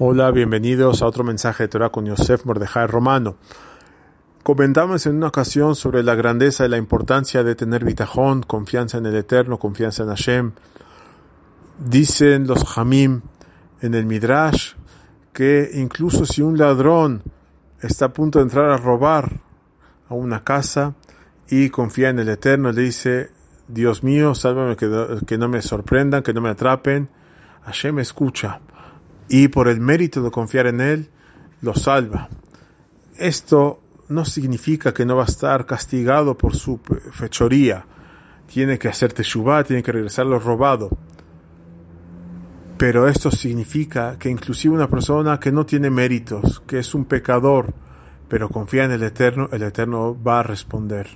Hola, bienvenidos a otro mensaje de Torah con Yosef Mordejai Romano. Comentamos en una ocasión sobre la grandeza y la importancia de tener bitajón, confianza en el Eterno, confianza en Hashem. Dicen los Hamim en el Midrash que incluso si un ladrón está a punto de entrar a robar a una casa y confía en el Eterno, le dice, Dios mío, sálvame que, que no me sorprendan, que no me atrapen, Hashem escucha y por el mérito de confiar en Él, lo salva. Esto no significa que no va a estar castigado por su fechoría. Tiene que hacer teshuvah, tiene que regresar lo robado. Pero esto significa que inclusive una persona que no tiene méritos, que es un pecador, pero confía en el Eterno, el Eterno va a responder.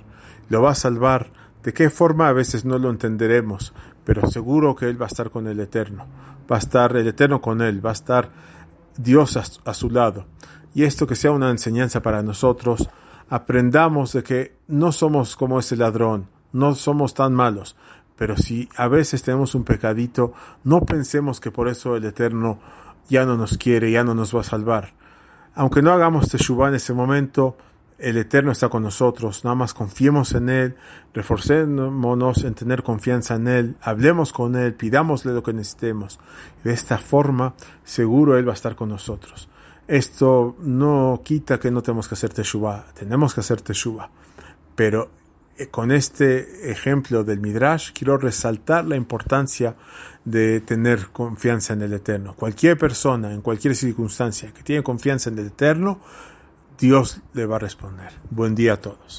Lo va a salvar. ¿De qué forma? A veces no lo entenderemos, pero seguro que Él va a estar con el Eterno va a estar el Eterno con él, va a estar Dios a, su lado. Y esto que sea una enseñanza para nosotros, aprendamos de que no somos como ese ladrón, no somos tan malos, pero si a veces tenemos un pecadito, no pensemos que por eso el Eterno ya no nos quiere, ya no nos va a salvar. Aunque no hagamos teshuva en ese momento, el Eterno está con nosotros, nada más confiemos en Él, reforcémonos en tener confianza en Él, hablemos con Él, pidámosle lo que necesitemos. De esta forma, seguro Él va a estar con nosotros. Esto no quita que no tenemos que hacer teshuva, tenemos que hacer teshuva. Pero eh, con este ejemplo del Midrash, quiero resaltar la importancia de tener confianza en el Eterno. Cualquier persona, en cualquier circunstancia, que tiene confianza en el Eterno, Dios le va a responder. Buen día a todos.